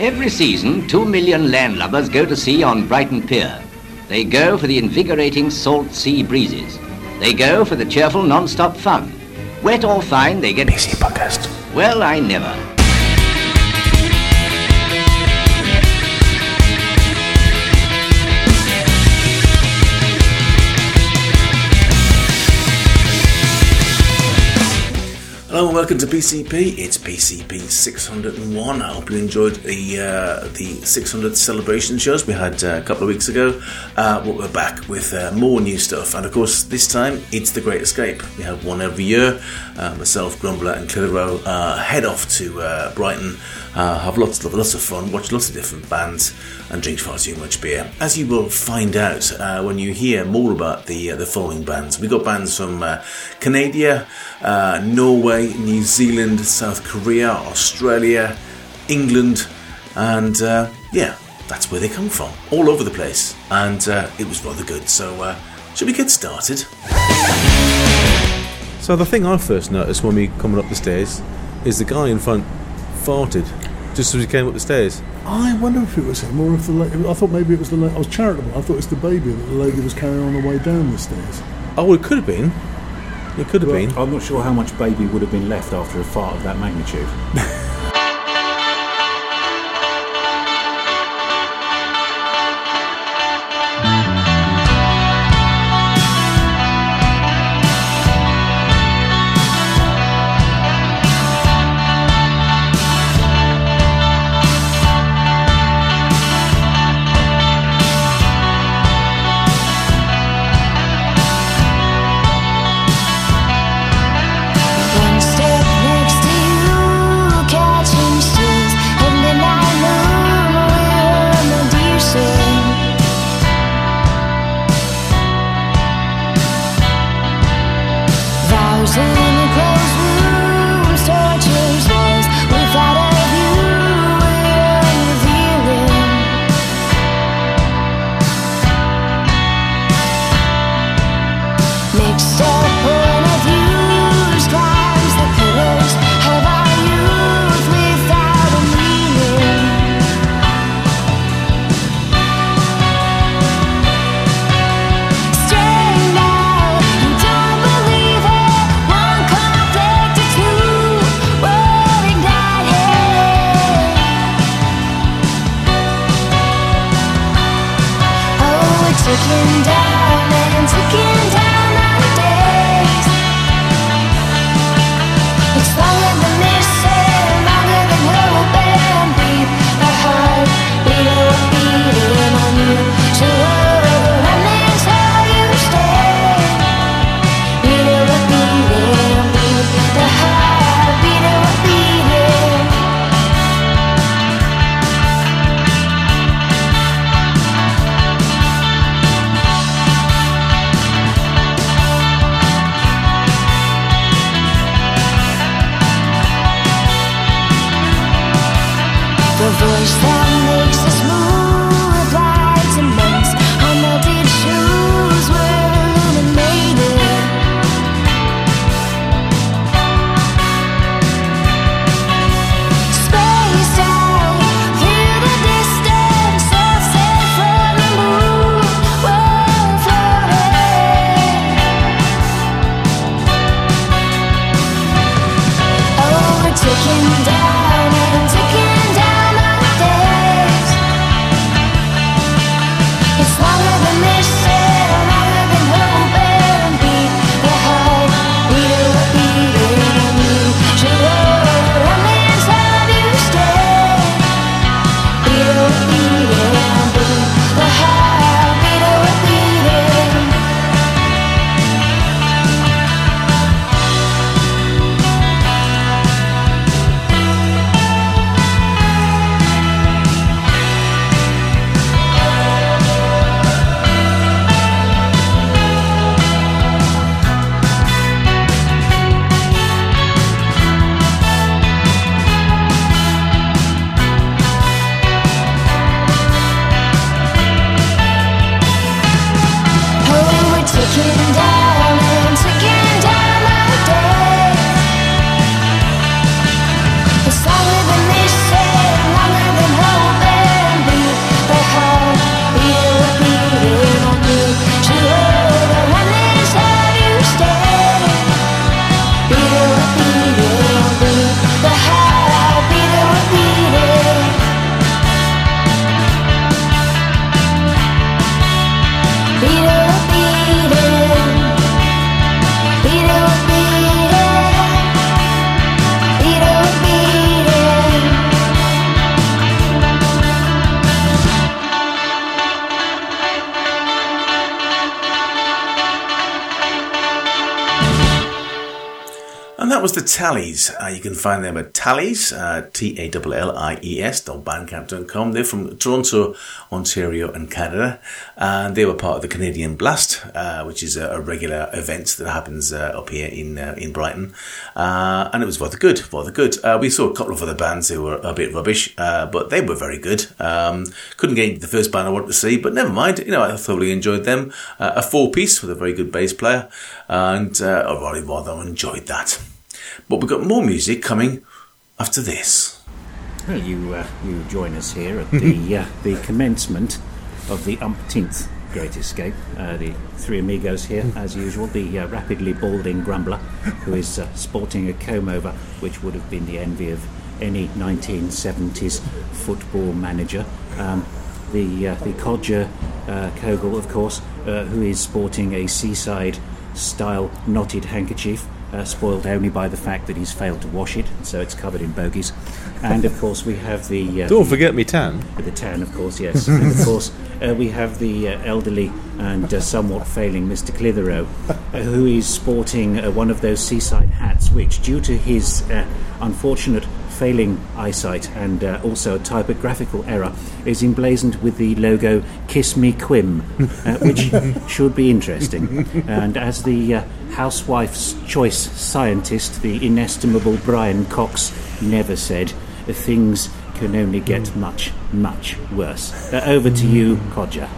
Every season, two million landlubbers go to sea on Brighton Pier. They go for the invigorating salt sea breezes. They go for the cheerful non-stop fun. Wet or fine, they get... PC Podcast. Well, I never. Hello and welcome to PCP. It's PCP 601. I hope you enjoyed the uh, the 600 celebration shows we had uh, a couple of weeks ago. Uh, we're back with uh, more new stuff, and of course this time it's the Great Escape. We have one every year. Uh, myself, Grumbler, and Clitheroe uh, head off to Brighton, uh, have lots of lots of fun, watch lots of different bands, and drink far too much beer. As you will find out uh, when you hear more about the uh, the following bands, we got bands from uh, Canada, uh, Norway, New Zealand, South Korea, Australia, England, and uh, yeah, that's where they come from, all over the place, and it was rather good. So, should we get started? So the thing I first noticed when we coming up the stairs is the guy in front farted just as we came up the stairs. I wonder if it was him or if the lady. I thought maybe it was the. La- I was charitable. I thought it was the baby that the lady was carrying on the way down the stairs. Oh, it could have been. It could have Well, been. I'm not sure how much baby would have been left after a fart of that magnitude. that was the Tallies. Uh, you can find them at Tallies, uh, T A L L I E S, bandcamp.com. They're from Toronto, Ontario, and Canada. And they were part of the Canadian Blast, uh, which is a, a regular event that happens uh, up here in uh, in Brighton. Uh, and it was rather good, rather good. We saw a couple of other bands who were a bit rubbish, but they were very good. Um, couldn't get into the first band I wanted to see, but never mind. You know, I thoroughly enjoyed them. A four piece with a very good bass player, and I really rather enjoyed that. But we've got more music coming after this. Well, you uh, you join us here at the uh, the commencement of the umpteenth Great Escape. Uh, the three amigos here, as usual. The uh, rapidly balding grumbler, who is uh, sporting a comb over, which would have been the envy of any 1970s football manager. Um, the uh, the codger uh, Kogel, of course, uh, who is sporting a seaside style knotted handkerchief. Uh, spoiled only by the fact that he's failed to wash it, so it's covered in bogies. And of course, we have the uh, Don't forget me tan. with the tan, of course, yes. and of course, uh, we have the uh, elderly and uh, somewhat failing Mr. Clitheroe, uh, who is sporting uh, one of those seaside hats, which, due to his uh, unfortunate failing eyesight and uh, also a typographical error, is emblazoned with the logo Kiss Me Quim, uh, which should be interesting. And as the uh, housewife's choice scientist, the inestimable Brian Cox, never said, things can only get much, much worse. Uh, over to you, Codger.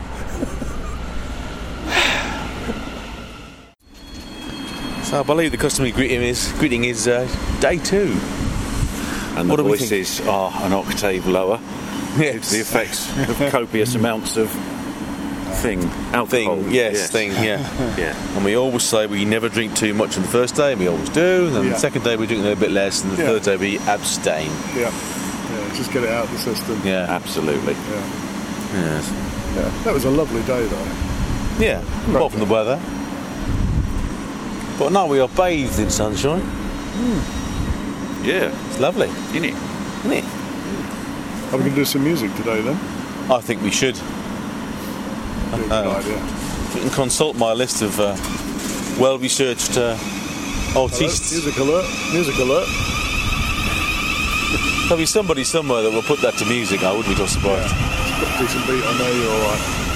So I believe the customary greeting is greeting is uh, day two. And What the do voices are an octave lower due to the effects of copious amounts of thing alcohol. Thing, yes, thing, yeah. Yeah. And we always say we never drink too much on the first day, and we always do. And then Yeah. the second day we drink a little bit less, and the Yeah. third day we abstain. Yeah. Yeah, just get it out of the system. Yeah, Absolutely. Yeah. yes. yeah. That was a lovely day, though. yeah. Apart from the weather. But now we are bathed in sunshine. Hmm. Yeah. It's lovely, In it. isn't it? Are we going to do some music today, then? I think we should. Be a good Uh, idea. You can consult my list of uh, well-researched uh, Hello? artists. Music alert. Music alert. There'll be somebody somewhere that will put that to music. I wouldn't be too surprised. Got a decent beat on there, you're alright.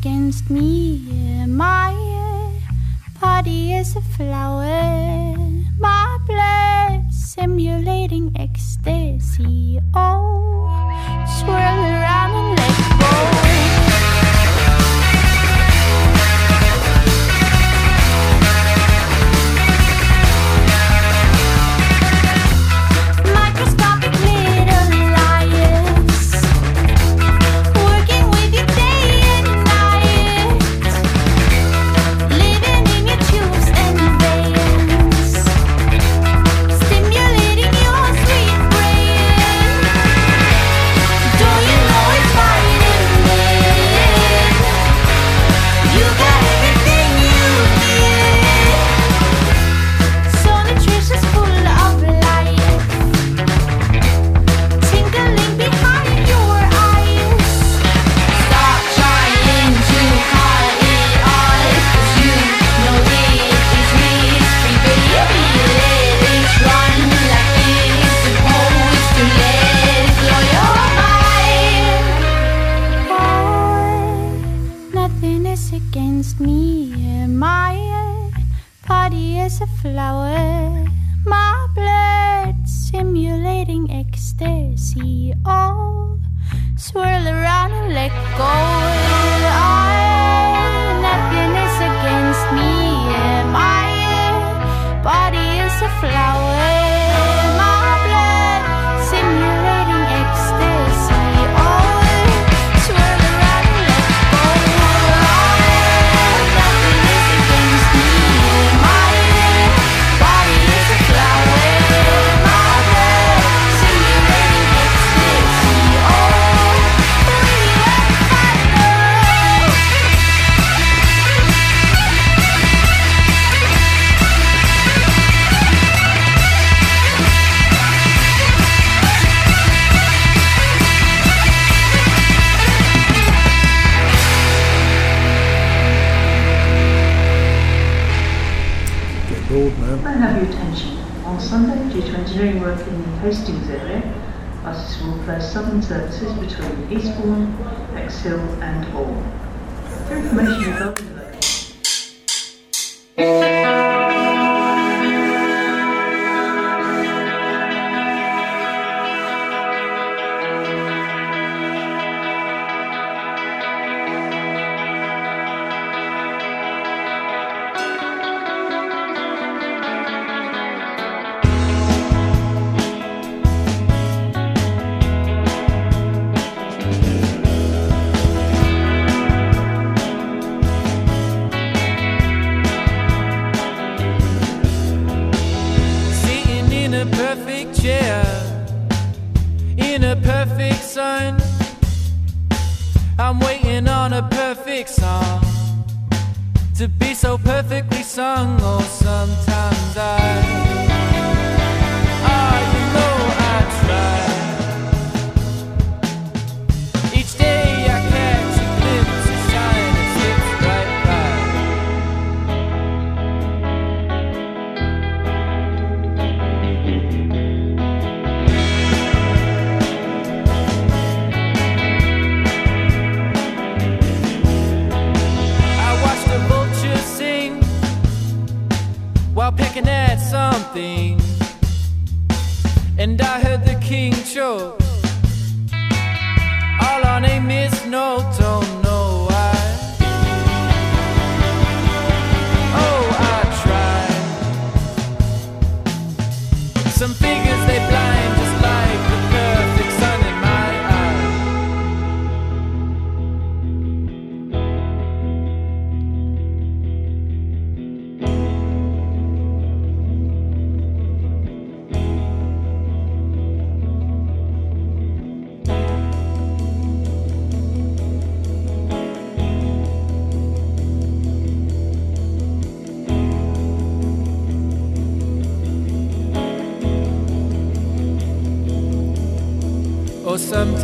Against me. My body is a flower. My blood simulating ecstasy. Oh, swirl around and let go. Hastings area are will for southern services between Eastbourne, Bexhill and Hall. For information about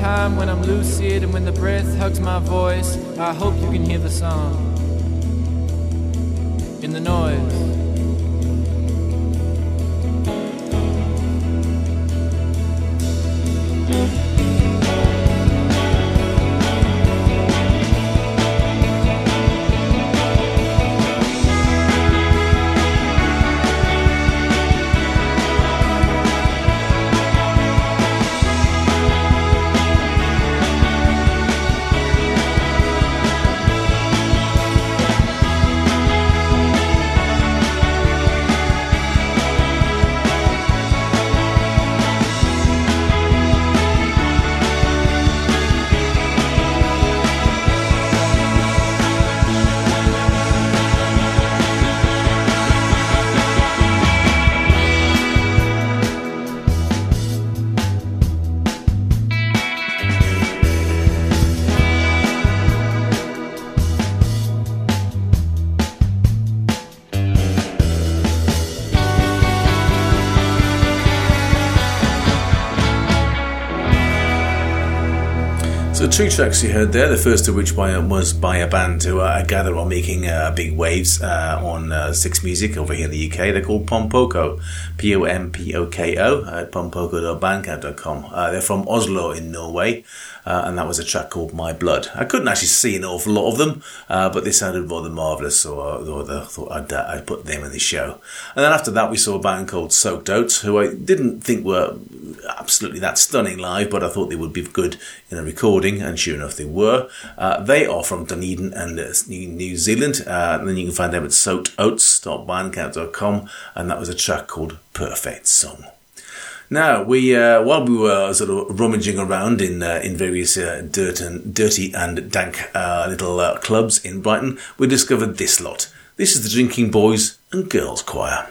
time when I'm lucid and when the breath hugs my voice, I hope you can hear the song in the noise. Tracks you heard there. The first of which by, was by a band who I gather are making uh, big waves uh, on uh, Six Music over here in the UK. They're called Pom Poko, P O M P O K O at pompoko.bandcamp.com. Uh, they're from Oslo in Norway. Uh, and that was a track called My Blood. I couldn't actually see an awful lot of them, uh, but they sounded rather marvellous, so I, thought I'd, uh, I'd put them in the show. And then after that, we saw a band called Soaked Oats, who I didn't think were absolutely that stunning live, but I thought they would be good in a recording, and sure enough, they were. Uh, they are from Dunedin and uh, New Zealand, uh, and then you can find them at soakedoats.bandcamp.com, and that was a track called Perfect Song. Now, we uh, while we were sort of rummaging around in uh, in various uh, dirt and dirty and dank uh, little uh, clubs in Brighton, we discovered this lot. This is the Drinking Boys and Girls Choir.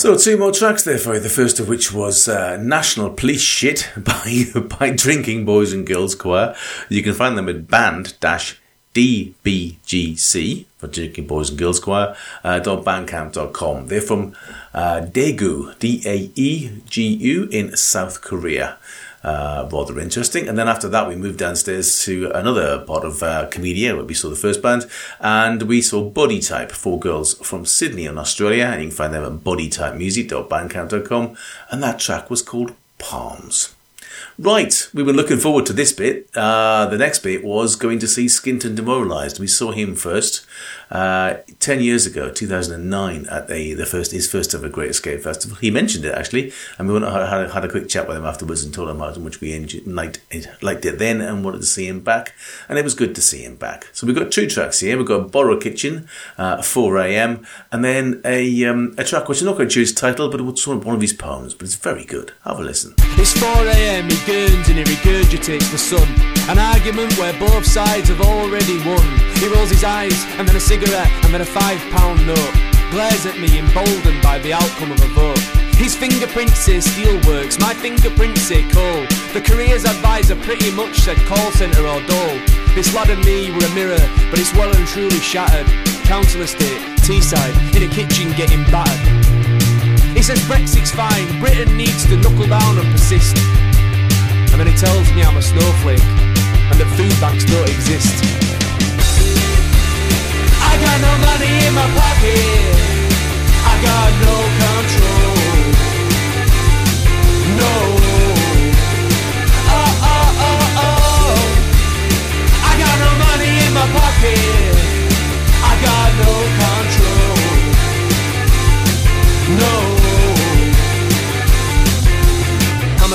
So two more tracks there for you. The first of which was uh, "National Police Shit" by by Drinking Boys and Girls Choir. You can find them at band-dbgc for Drinking Boys and Girls Choir uh, .bandcamp.com. They're from uh, Daegu, D-A-E-G-U in South Korea. Uh, rather interesting. And then after that, we moved downstairs to another part of uh, Komedia, where we saw the first band, and we saw Body Type, four girls from Sydney in Australia, and you can find them at bodytypemusic.bandcamp.com, and that track was called Palms. Right, we were looking forward to this bit. Uh, the next bit was going to see Skint and Demoralised. We saw him first uh, ten years ago, two thousand and nine, at the the first his first ever Great Escape Festival. He mentioned it actually, and we went, had, had a quick chat with him afterwards and told him how much we enjoyed, liked it, liked it then and wanted to see him back, and it was good to see him back. So we've got two tracks here. We've got Boro Kitchen, uh, four a.m., and then a um, a track which I'm not going to choose title, but it's one of his poems, but it's very good. Have a listen. It's 4am, he gurns and he regurgitates the sun. An argument where both sides have already won. He rolls his eyes, and then a cigarette, and then a five pound note. Glares at me, emboldened by the outcome of a vote. His fingerprints say steelworks, my fingerprints say coal. The careers advisor pretty much said call centre or dole. This lad and me were a mirror, but it's well and truly shattered. Council estate, Teesside, in a kitchen getting battered. He says Brexit's fine, Britain needs to knuckle down and persist. And then he tells me I'm a snowflake and that food banks don't exist. I got no money in my pocket. I got no control. No. Oh, oh, oh, oh. I got no money in my pocket.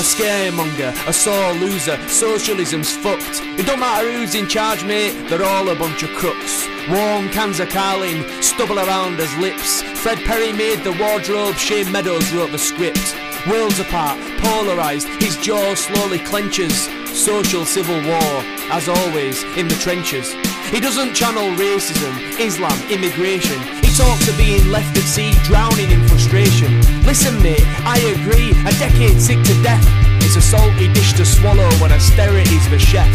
Scaremonger, a sore loser. Socialism's fucked. It don't matter who's in charge, mate. They're all a bunch of crooks. Warm cans of Carling, stubble around his lips. Fred Perry made the wardrobe. Shane Meadows wrote the script. Worlds apart, polarised, his jaw slowly clenches. Social civil war, as always, in the trenches. He doesn't channel racism, Islam, immigration. He talks of being left at sea, drowning in frustration. Listen, mate, I agree, a decade sick to death. It's a salty dish to swallow when austerity's the chef.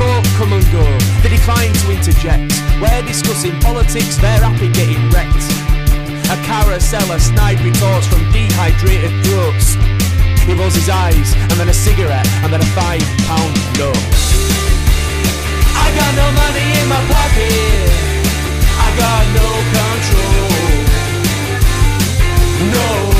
Folk come and go, they decline to interject. We're discussing politics, they're happy getting wrecked. A carousel of snide retorts from dehydrated throats. He rolls his eyes, and then a cigarette, and then a five pound note. I got no money in my pocket. Got no control. No.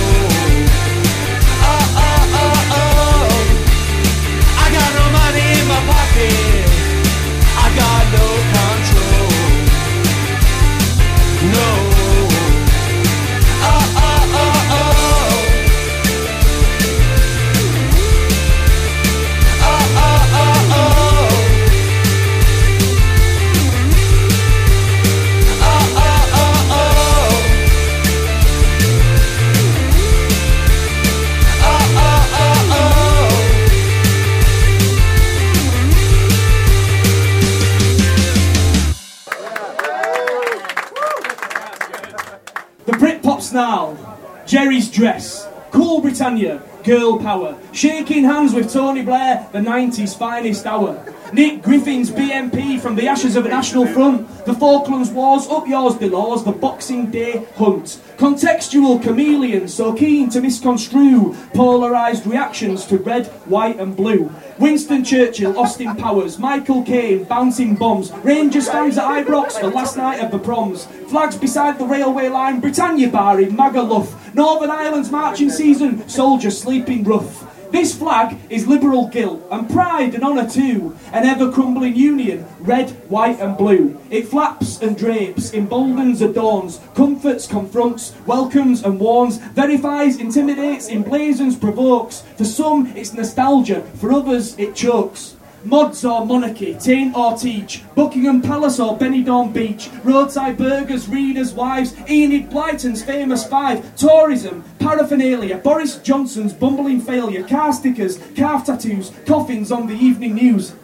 Geri's Dress. Cool Britannia. Girl Power. Shaking hands with Tony Blair, the 90s finest hour. Nick Griffin's BNP from the ashes of a national front. The Falklands Wars, up yours, Delors, the Boxing Day hunt. Contextual chameleon, so keen to misconstrue polarised reactions to red, white, and blue. Winston Churchill, Austin Powers, Michael Caine, bouncing bombs, Rangers fans at Ibrox for last night of the proms, flags beside the railway line, Britannia Bar in Magaluf, Northern Ireland's marching season, soldiers sleeping rough. This flag is liberal guilt and pride and honour too, an ever crumbling union, red, white and blue. It flaps and drapes, emboldens, adorns, comforts, confronts, welcomes and warns, verifies, intimidates, emblazons, provokes. For some, it's nostalgia, for others, it chokes. Mods or monarchy, taint or teach, Buckingham Palace or Benidorm Beach, roadside burgers, readers' wives, Enid Blyton's famous five, tourism, paraphernalia, Boris Johnson's bumbling failure, car stickers, calf tattoos, coffins on the evening news,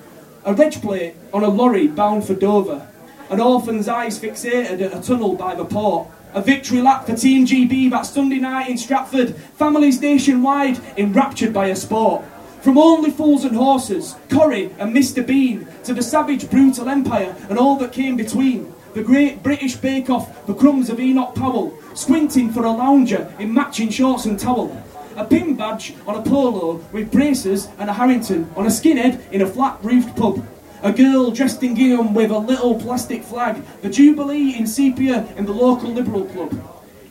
a reg plate on a lorry bound for Dover, an orphan's eyes fixated at a tunnel by the port. A victory lap for Team GB that Sunday night in Stratford. Families nationwide enraptured by a sport. From only fools and horses, Corrie and Mr. Bean, to the savage, brutal empire and all that came between. The great British Bake Off, the crumbs of Enoch Powell, squinting for a lounger in matching shorts and towel. A pin badge on a polo with braces and a Harrington on a skinhead in a flat roofed pub. A girl dressed in gingham with a little plastic flag, the Jubilee in sepia in the local Liberal club.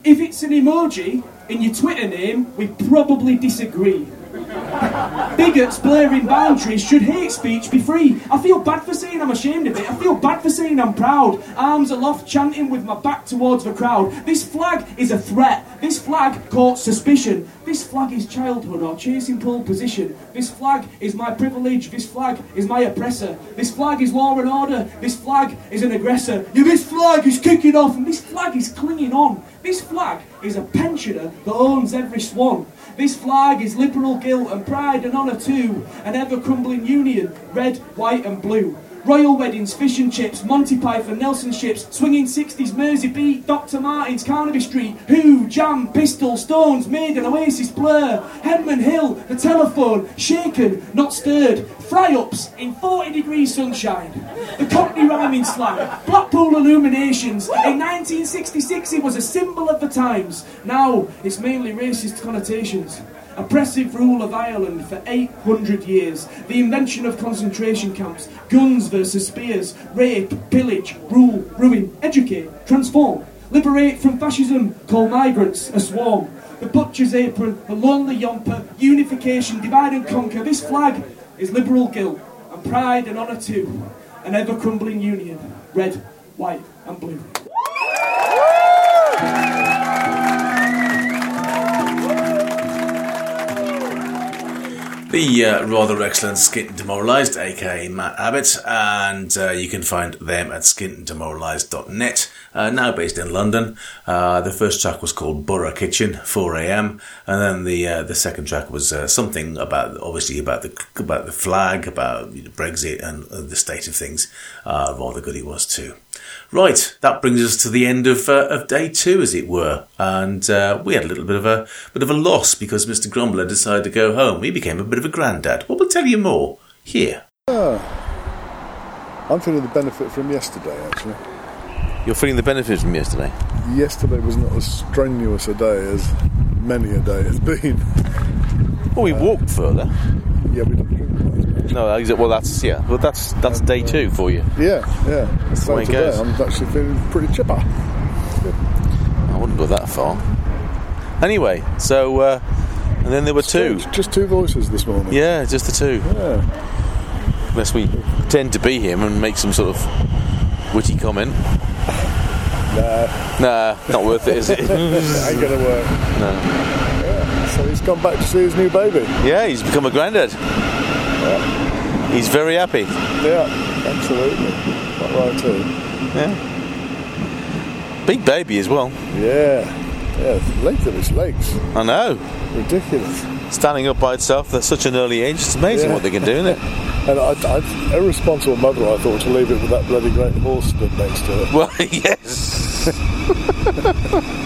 If it's an emoji in your Twitter name, we probably disagree. Bigots blurring boundaries should hate speech be free. I feel bad for saying I'm ashamed of it. I feel bad for saying I'm proud. Arms aloft, chanting with my back towards the crowd. This flag is a threat. This flag courts suspicion. This flag is childhood or chasing pole position. This flag is my privilege. This flag is my oppressor. This flag is law and order. This flag is an aggressor. Yeah, this flag is kicking off and this flag is clinging on. This flag is a pensioner that owns every swan. This flag is liberal guilt and pride and honour too, an ever crumbling union, red, white and blue. Royal weddings, fish and chips, Monty Python, Nelson ships, swinging 60s, Mersey beat, Dr. Martens, Carnaby Street, Who, Jam, Pistol, Stones, Maiden, Oasis, Blur, Henman Hill, The Telephone, Shaken, Not Stirred, Fry ups in 40 degrees sunshine, the Cockney rhyming slang, Blackpool illuminations. In 1966 it was a symbol of the times. Now it's mainly racist connotations. Oppressive rule of Ireland for 800 years. The invention of concentration camps. Guns versus spears. Rape, pillage, rule, ruin, educate, transform. Liberate from fascism. Call migrants a swarm. The butcher's apron, the lonely yomper, unification, divide and conquer. This flag is liberal guilt and pride and honour too. An ever crumbling union. Red, white and blue. The uh, rather excellent Skint Demoralised, aka Matt Abbott, and uh, you can find them at skintdemoralised.net, uh, now based in London. Uh, the first track was called Boro Kitchen, 4am, and then the uh, the second track was uh, something about, obviously, about the about the flag, about you know, Brexit, and the state of things. Uh, rather good he was too. Right, that brings us to the end of uh, of day two, as it were, and uh, we had a little bit of a bit of a loss because Mr. Grumbler decided to go home. He became a bit of a granddad. Well, we'll tell you more here. Ah. I'm feeling the benefit from yesterday, actually. You're feeling the benefits from yesterday. Yesterday was not as strenuous a day as many a day has been. Well, we walked further. Yeah, we didn't drink No, well, that's yeah. Well, that's that's day two for you. Yeah, yeah. That's the way it goes. I'm actually feeling pretty chipper. I wouldn't go that far. Anyway, so uh, and then there were two. Strange, Just two voices this morning. Yeah, just the two. Yeah. Unless we tend to be him and make some sort of witty comment. Nah. Nah, not worth it, is it? Ain't gonna work. No. Yeah. So he's gone back to see his new baby. Yeah, he's become a granddad. He's very happy. Yeah, absolutely. Quite right too. Yeah. Big baby as well. Yeah. Yeah, the length of his legs. I know. Ridiculous. Standing up by itself at such an early age, it's amazing Yeah. what they can do, isn't it? And I, I, irresponsible mother, I thought to leave it with that bloody great horse stood next to it. Well, yes.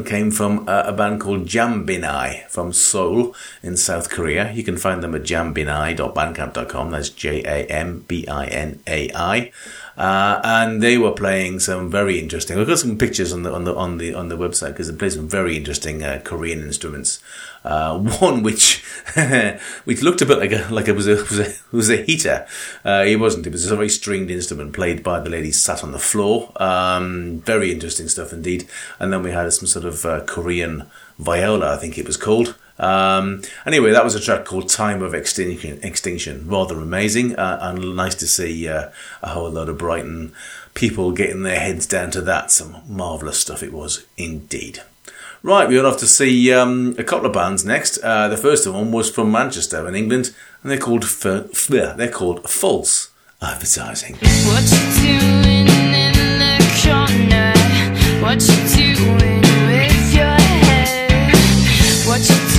came from uh, a band called Jambinai from Seoul in South Korea. You can find them at jambinai.bandcamp.com. That's J A M B I N A I. Uh, and they were playing some very interesting. I've got some pictures on the on the on the on the website because they play some very interesting uh, Korean instruments. Uh, one which which looked a bit like a like it was a was a, was a heater. Uh, it wasn't. It was a very stringed instrument played by the lady sat on the floor. Um, very interesting stuff indeed. And then we had some sort of uh, Korean viola, I think it was called. Um, anyway, that was a track called "Time of Extinction." Extinction, rather amazing, uh, and nice to see uh, a whole lot of Brighton people getting their heads down to that. Some marvelous stuff it was indeed. Right, we're off to see um, a couple of bands next. Uh, the first one was from Manchester in England, and they're called F- F- they're called False Advertising. What you doing in the corner? What you doing? What you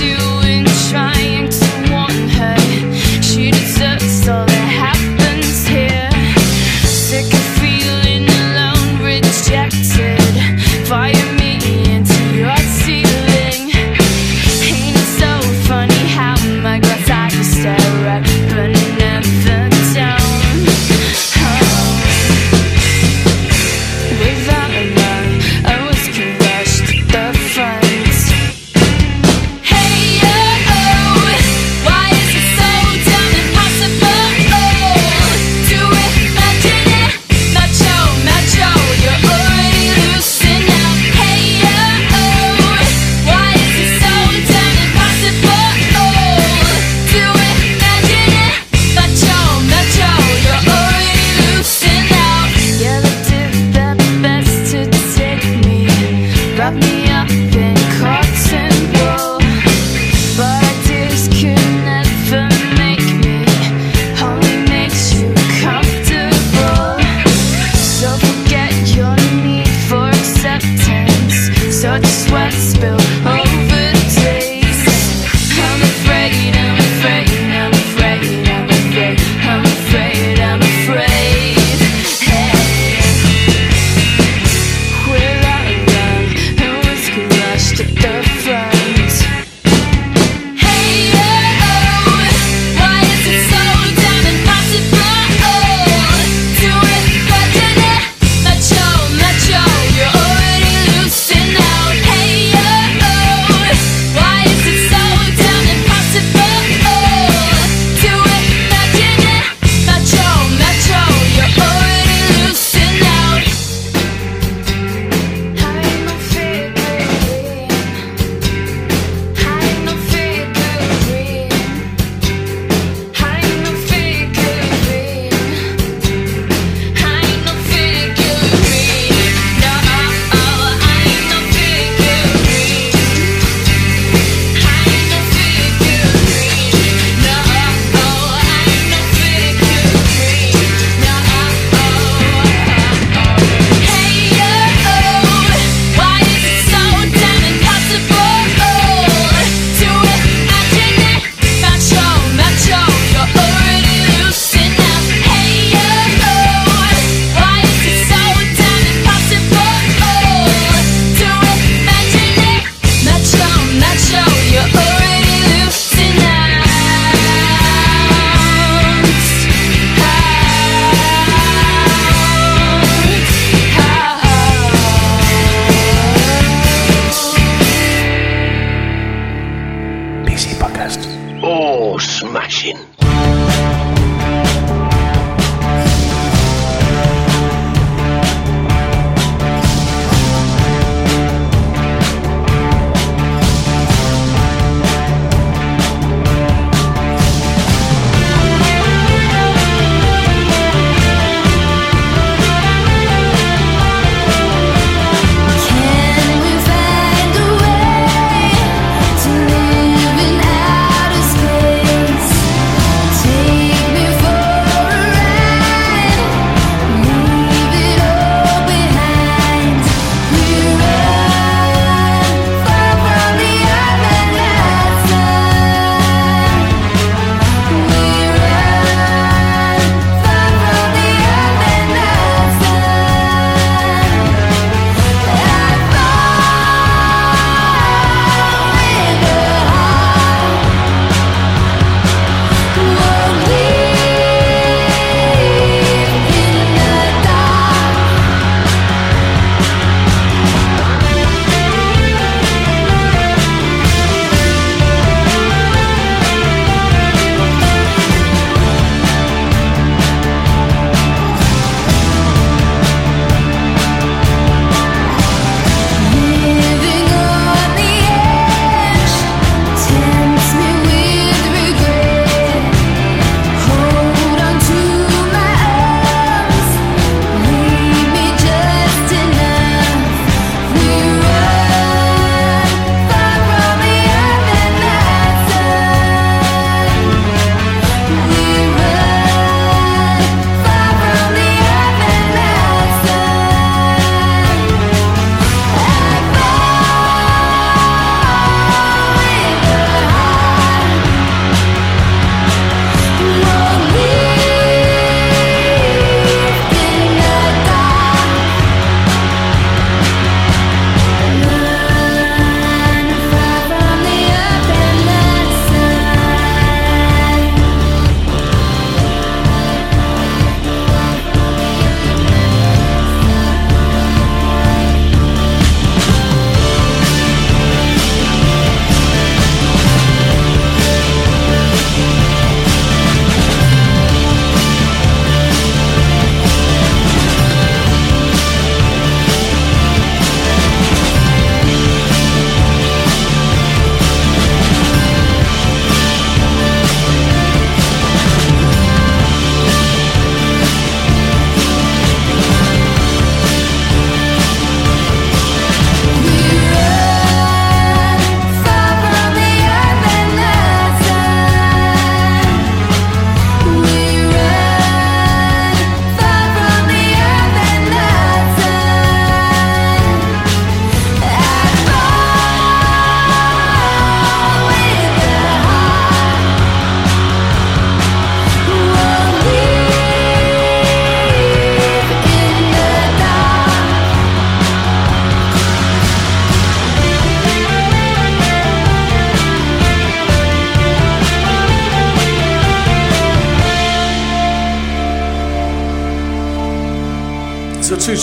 Podcast. Oh, smashing.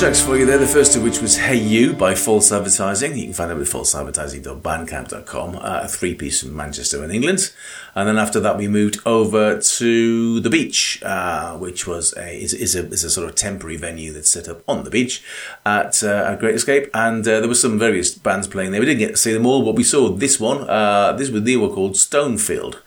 Tracks for you there. The first of which was "Hey You" by False Advertising. You can find it with falseadvertising.bandcamp.com. Uh, a three-piece from Manchester in England. And then after that, we moved over to the beach, uh, which was a is, is a is a sort of temporary venue that's set up on the beach at uh, at Great Escape. And uh, there were some various bands playing there. We didn't get to see them all, but we saw this one. Uh, this was they were called Stonefield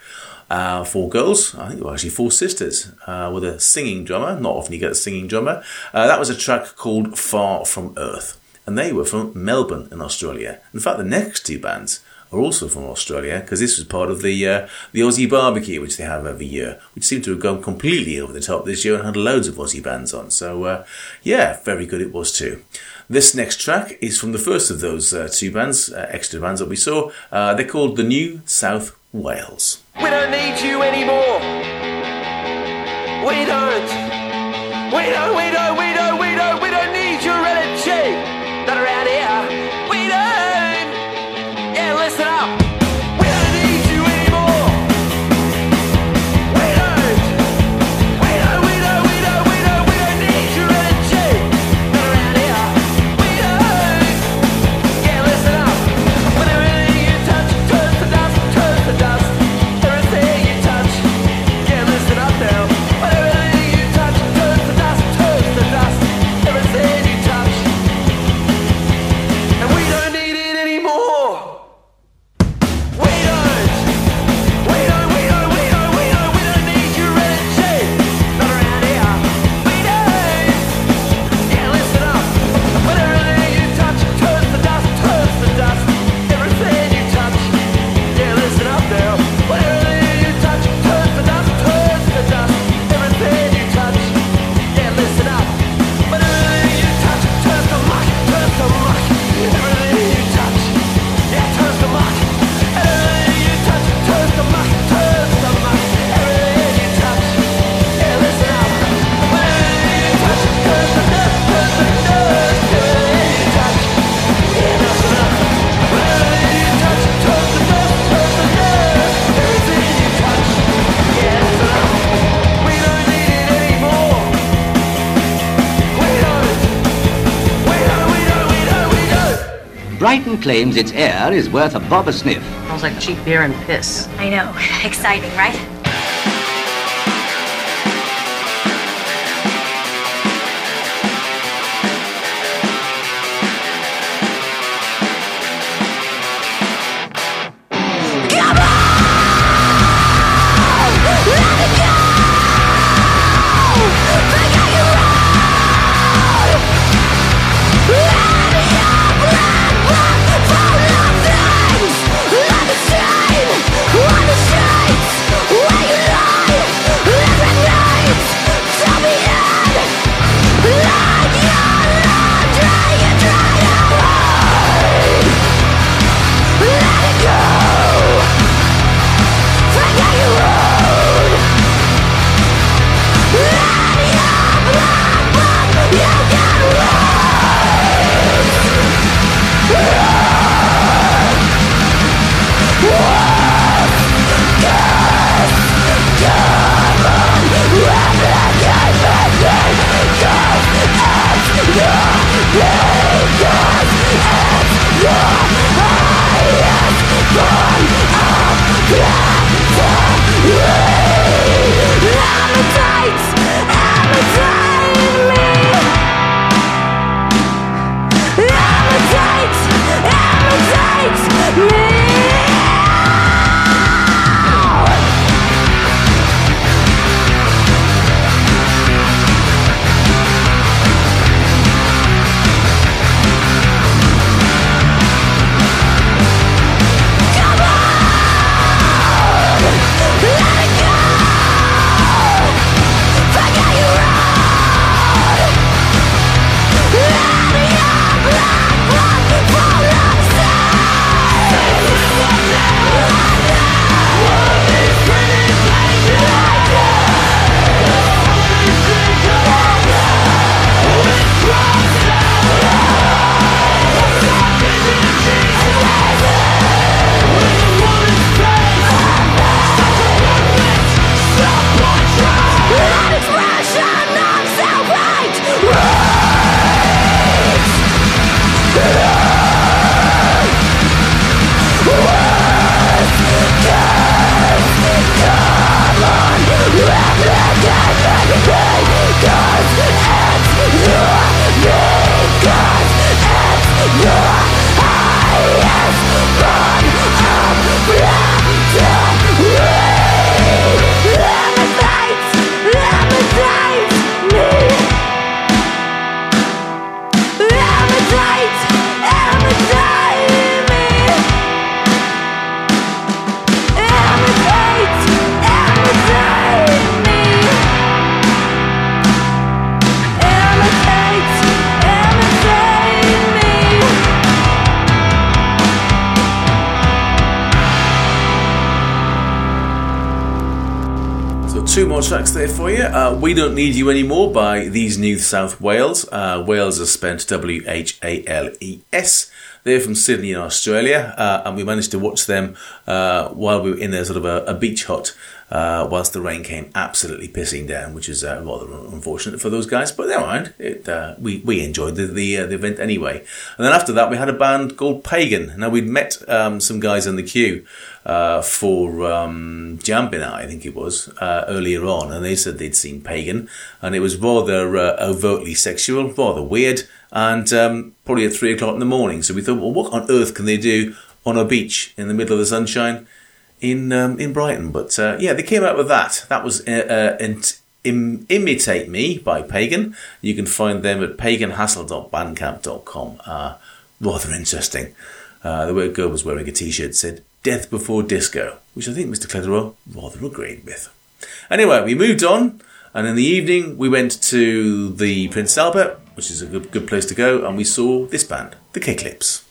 uh, four girls. I think they were actually four sisters uh, with a singing drummer. Not often you get a singing drummer. Uh, that was a track called Far From Earth. And they were from Melbourne in Australia. In fact, the next two bands are also from Australia because this was part of the uh, the Aussie barbecue, which they have every year, which seemed to have gone completely over the top this year and had loads of Aussie bands on. So, uh, yeah, very good it was too. This next track is from the first of those uh, two bands, uh, extra bands that we saw. Uh, they're called the New South Whales. We don't need you anymore. We don't. We don't, we don't, we don't, we don't, we don't claims its air is worth a bob a sniff. Smells like cheap beer and piss. I know. Exciting, right? Thank more tracks there for you. Uh, we Don't Need You Anymore by These New South Whales. Uh, Whales is spent W-H-A-L-E-S. They're from Sydney in Australia, uh, and we managed to watch them uh, while we were in a sort of a, a beach hut uh, whilst the rain came absolutely pissing down, which is uh, rather unfortunate for those guys. But never mind, it, we we enjoyed the the, the event anyway. And then after that, we had a band called Pagan. Now we'd met um, some guys in the queue uh, for um, Jambina, I think it was, uh, earlier on, and they said they'd seen Pagan, and it was rather uh, overtly sexual, rather weird, and um, probably at three o'clock in the morning. So we thought, well, what on earth can they do on a beach in the middle of the sunshine in um, in Brighton? But uh, yeah, they came out with that. That was uh, uh, Im- Imitate Me by Pagan. You can find them at paganhassle.bandcamp.com. Uh, rather interesting. Uh, the word girl was wearing a t-shirt said "Death Before Disco," which I think Mr. Clitheroe rather agreed with. Anyway, we moved on, and in the evening we went to the Prince Albert, which is a good good place to go, and we saw this band, the Kicklips.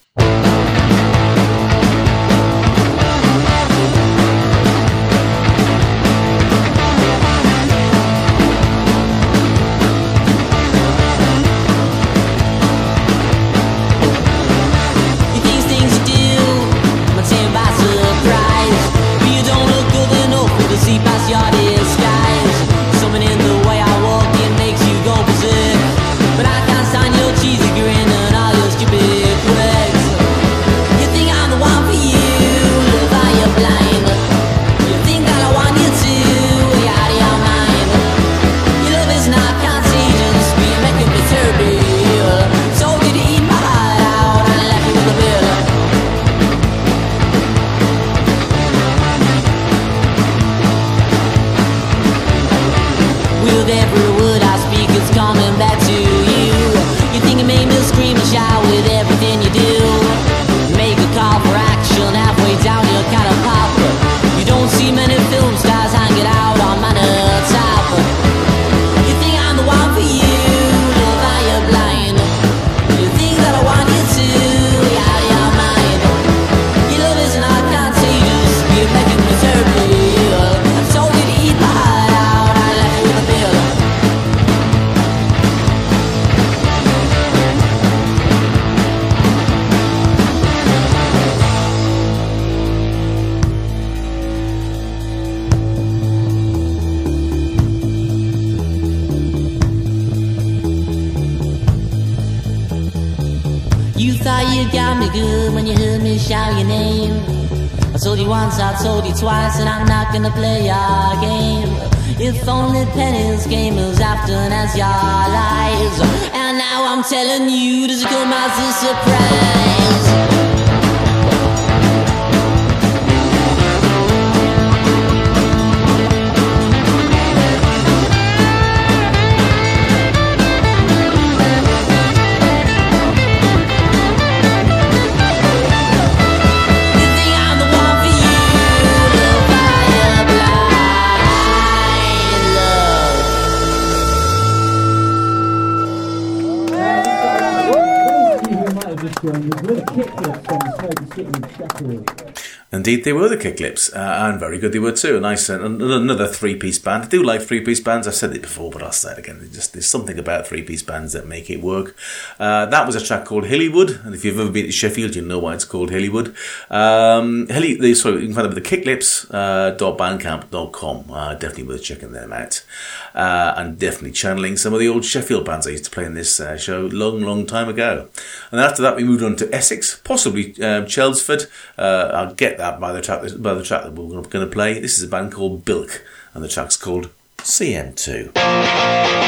John. What a kick from Snowden Sitting in Sheffield. Indeed, they were the Kicklips, uh, and very good they were too. A nice, uh, another three-piece band. I do like three-piece bands. I've said it before, but I'll say it again. There's Just there's something about three-piece bands that make it work. Uh, that was a track called Hillywood, and if you've ever been to Sheffield, you know why it's called Hillywood. Um, Hilly, sorry, you can find them at the Kicklips uh, bandcamp.com. Uh, definitely worth checking them out, uh, and definitely channeling some of the old Sheffield bands I used to play in this uh, show long, long time ago. And after that, we moved on to Essex, possibly um, Chelmsford. Uh, I'll get that by the track by the track that we're going to play. This is a band called Bilk, and the track's called CM2.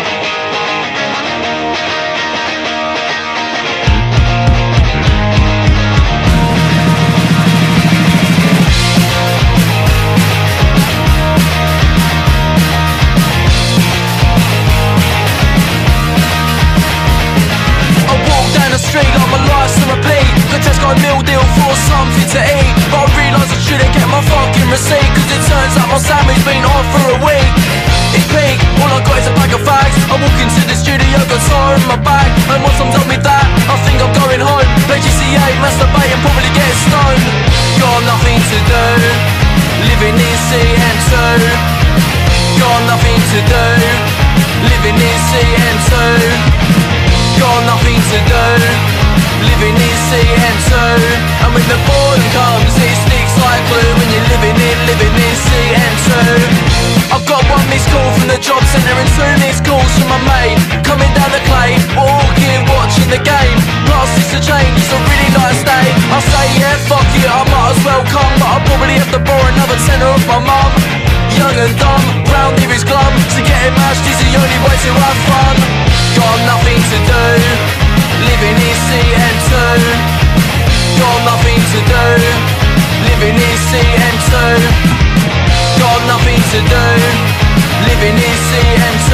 Realise I get my fucking receipt Cause it turns out my sandwich been on for a week It's peak, all I got is a bag of fags I walk into the studio, got tire in my bag And once I'm done with that, I think I'm going home Play GTA, masturbate and probably get stoned Got nothing to do Living in CM2 Got nothing to do. Living in CM2. Got nothing to do. Living in CM2. And when the boredom comes, it sticks like glue. When you're living in, living in CM2. I've got one missed call from the job centre and two missed calls from my mate. Coming down the clay, walking, watching the game. Last is to change, it's a really nice day. I say, yeah, fuck it, I might as well come. But I'll probably have to borrow another tenner off my mum. Young and dumb, round here is glum. So getting mashed is the only way to have fun. Got nothing to do, living in CM2. Got nothing to do, living in CM2. Got nothing to do, living in CM2.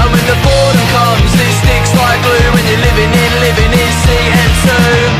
And when the boredom comes, it sticks like glue. When you're living in, living in CM2.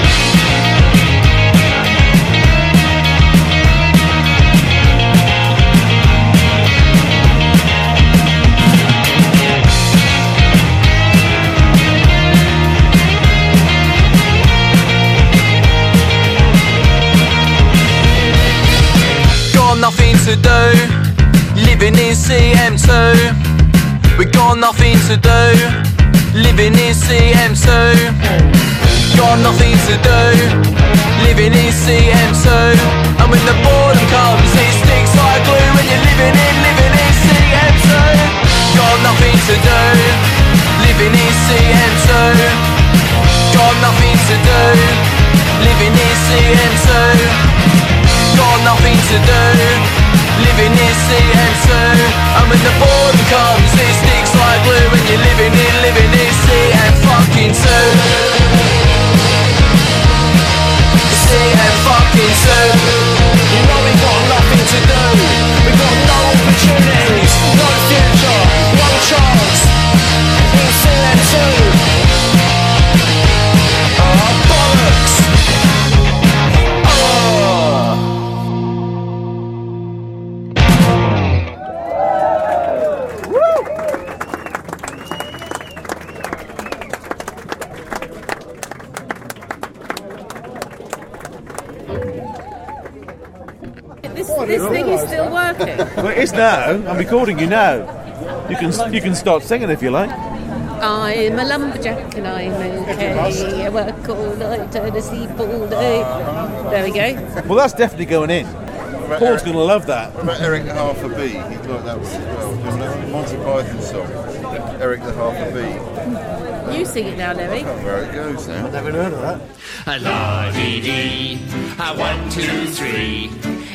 Nothing to do, living in CM2. Got nothing to do, living in CM2. And when the boredom comes, it sticks like glue. When you're living in, living in CM2. Got nothing to do, living in CM2. Got nothing to do, living in CM2. Got nothing to do, living in CM2. And when the boredom comes, it sticks like glue. When you're living in, living in CM fucking 2. CM fucking 2. Is now. I'm recording you now. You can you can start singing if you like. I'm a lumberjack and I'm okay. I work all night, turn asleep all day. There we go. Well, that's definitely going in. Paul's going to love that. What about Eric the Half a Bee? He'd like that one as well. Do you know Monty Python song? Eric the Half a Bee. You sing it now, Larry. Where it goes now. Never heard of that. A la dee dee, a one, two, three.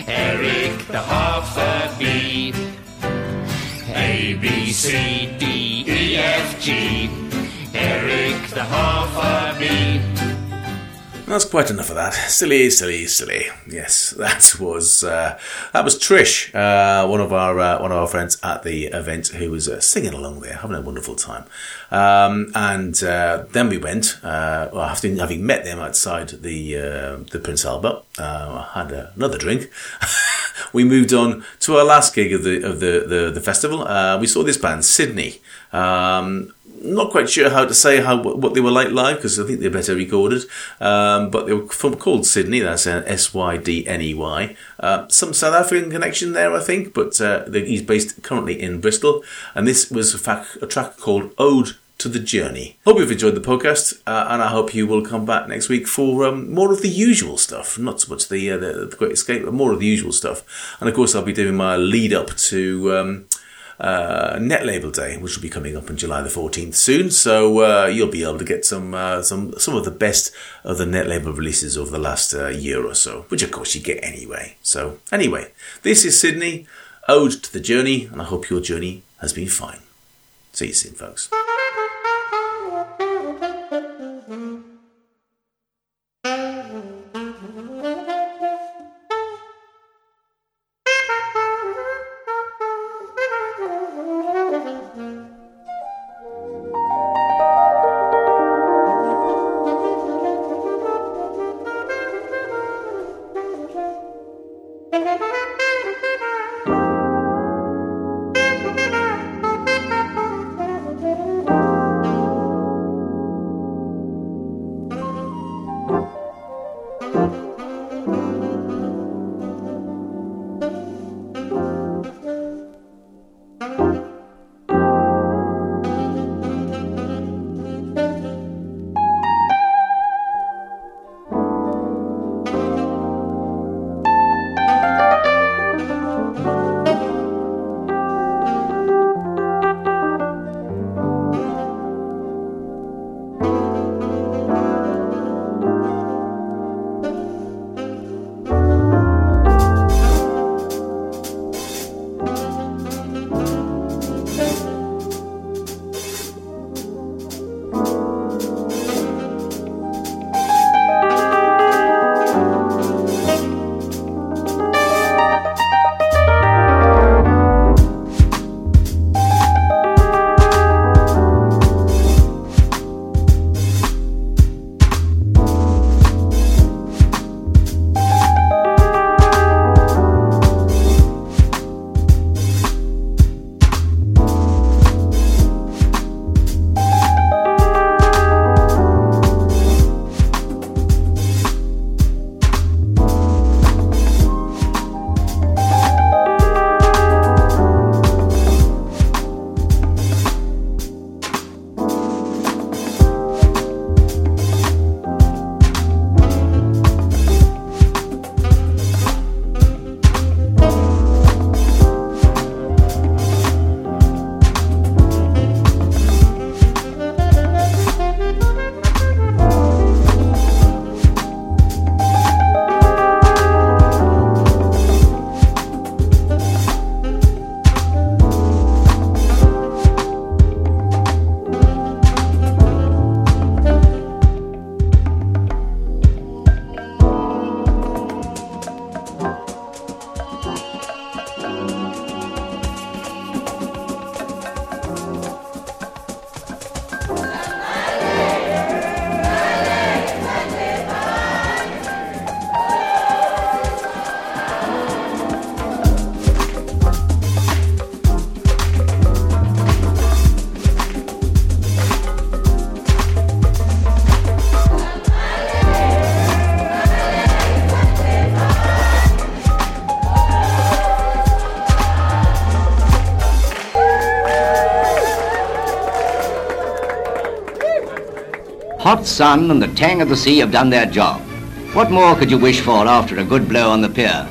Eric the half a bee. A, B, C, D, E, F, G. Eric the half a bee. That's quite enough of that. Silly, silly, silly. Yes, that was uh, that was Trish, uh, one of our uh, one of our friends at the event, who was uh, singing along there, having a wonderful time. Um, and uh, then we went, uh, well, after having met them outside the the Prince Albert, uh, had another drink. we moved on to our last gig of the of the the, the festival. Uh, we saw this band, Sydney. Um, not quite sure how to say how what they were like live because I think they're better recorded. Um, but they were from, called Sydney. That's S Y D N E Y. Uh, some South African connection there, I think. But uh, he's based currently in Bristol, and this was a, fact, a track called "Ode to the Journey." Hope you've enjoyed the podcast, uh, and I hope you will come back next week for um, more of the usual stuff. Not so much the, uh, the the Great Escape, but more of the usual stuff. And of course, I'll be doing my lead up to. Um, uh, Net Label Day, which will be coming up on July the 14th soon. So uh, you'll be able to get some uh, some some of the best of the Net Label releases over the last uh, year or so, which of course you get anyway. So anyway, this is Sydney, Ode to the Journey, and I hope your journey has been fine. See you soon, folks. Hot sun and the tang of the sea have done their job. What more could you wish for after a good blow on the pier?